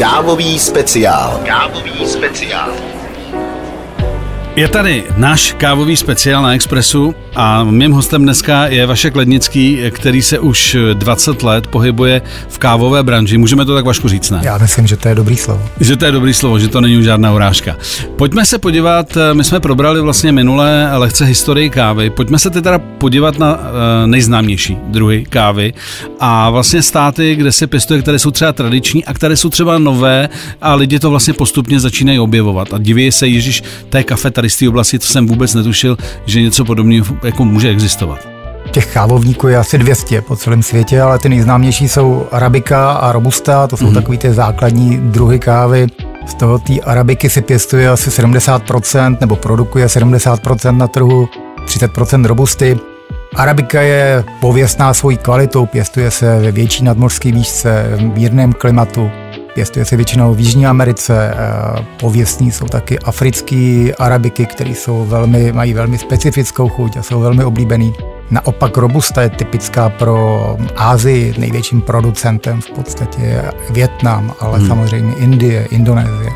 Kávový speciál. Kávový speciál. Je tady náš kávový speciál na Expressu a mým hostem dneska je Vašek Lednický, který se už 20 let pohybuje v kávové branži. Můžeme to tak Vašku říct, ne? Já myslím, že to je dobrý slovo. Že to je dobrý slovo, že to není už žádná urážka. Pojďme se podívat, my jsme probrali vlastně minulé lehce historii kávy. Pojďme se teda podívat na eh, nejznámější druhy kávy a vlastně státy, kde se pěstuje, které jsou třeba tradiční a které jsou třeba nové a lidi to vlastně postupně začínají objevovat. A diví se, Ježíš, té kafe tady z té oblasti, to jsem vůbec netušil, že něco podobného jako může existovat. Těch kávovníků je asi 200 po celém světě, ale ty nejznámější jsou Arabika a Robusta, to jsou mm. takový ty základní druhy kávy. Z toho té arabiky si pěstuje asi 70% nebo produkuje 70% na trhu, 30% robusty. Arabika je pověstná svojí kvalitou, pěstuje se ve větší nadmořské výšce, v mírném klimatu. Pěstuje se většinou v Jižní Americe, eh, pověstní jsou taky africké arabiky, které jsou velmi, mají velmi specifickou chuť a jsou velmi oblíbený. Naopak Robusta je typická pro Ázii, největším producentem v podstatě Větnam, ale hmm. samozřejmě Indie, Indonésie.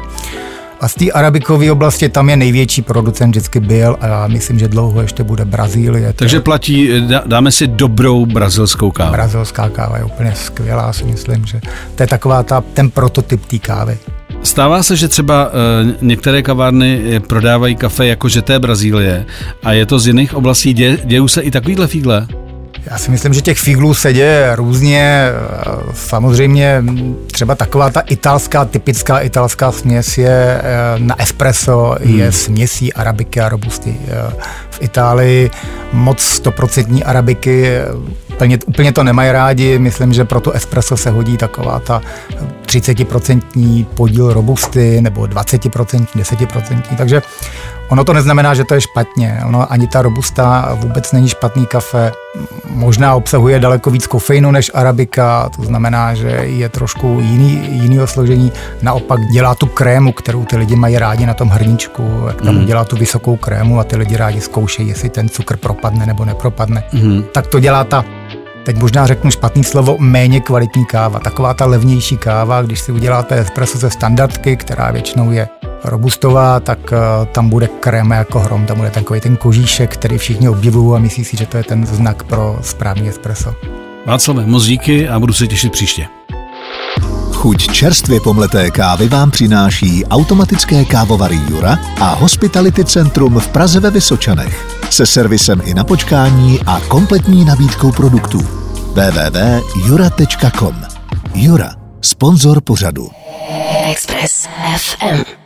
A z té arabikové oblasti tam je největší producent vždycky byl a já myslím, že dlouho ještě bude Brazílie. Takže platí, dáme si dobrou brazilskou kávu. Brazilská káva je úplně skvělá, si myslím, že to je taková ta, ten prototyp té kávy. Stává se, že třeba e, některé kavárny prodávají kafe jako že je Brazílie a je to z jiných oblastí. Dě, dějou se i takovýhle fígle? Já si myslím, že těch figlů se děje různě. Samozřejmě třeba taková ta italská, typická italská směs je eh, na espresso, hmm. je směsí arabiky a robusty. Eh, v Itálii moc stoprocentní arabiky úplně, úplně to nemají rádi. Myslím, že pro to espresso se hodí taková ta 30% podíl robusty nebo 20%, 10%. Takže ono to neznamená, že to je špatně. Ono ani ta robusta vůbec není špatný kafe. Možná obsahuje daleko víc kofeinu než arabika, to znamená, že je trošku jiný, jinýho složení. Naopak dělá tu krému, kterou ty lidi mají rádi na tom hrníčku, jak tam mm. dělá tu vysokou krému a ty lidi rádi zkoušejí, jestli ten cukr propadne nebo nepropadne. Mm. Tak to dělá ta teď možná řeknu špatný slovo, méně kvalitní káva. Taková ta levnější káva, když si uděláte espresso ze standardky, která většinou je robustová, tak uh, tam bude kréma jako hrom, tam bude takový ten kožíšek, který všichni obdivují a myslí si, že to je ten znak pro správný espresso. Václav, moc díky a budu se těšit příště. Chuť čerstvě pomleté kávy vám přináší automatické kávovary Jura a Hospitality Centrum v Praze ve Vysočanech se servisem i na počkání a kompletní nabídkou produktů. www.jura.com Jura, sponzor pořadu. Express FM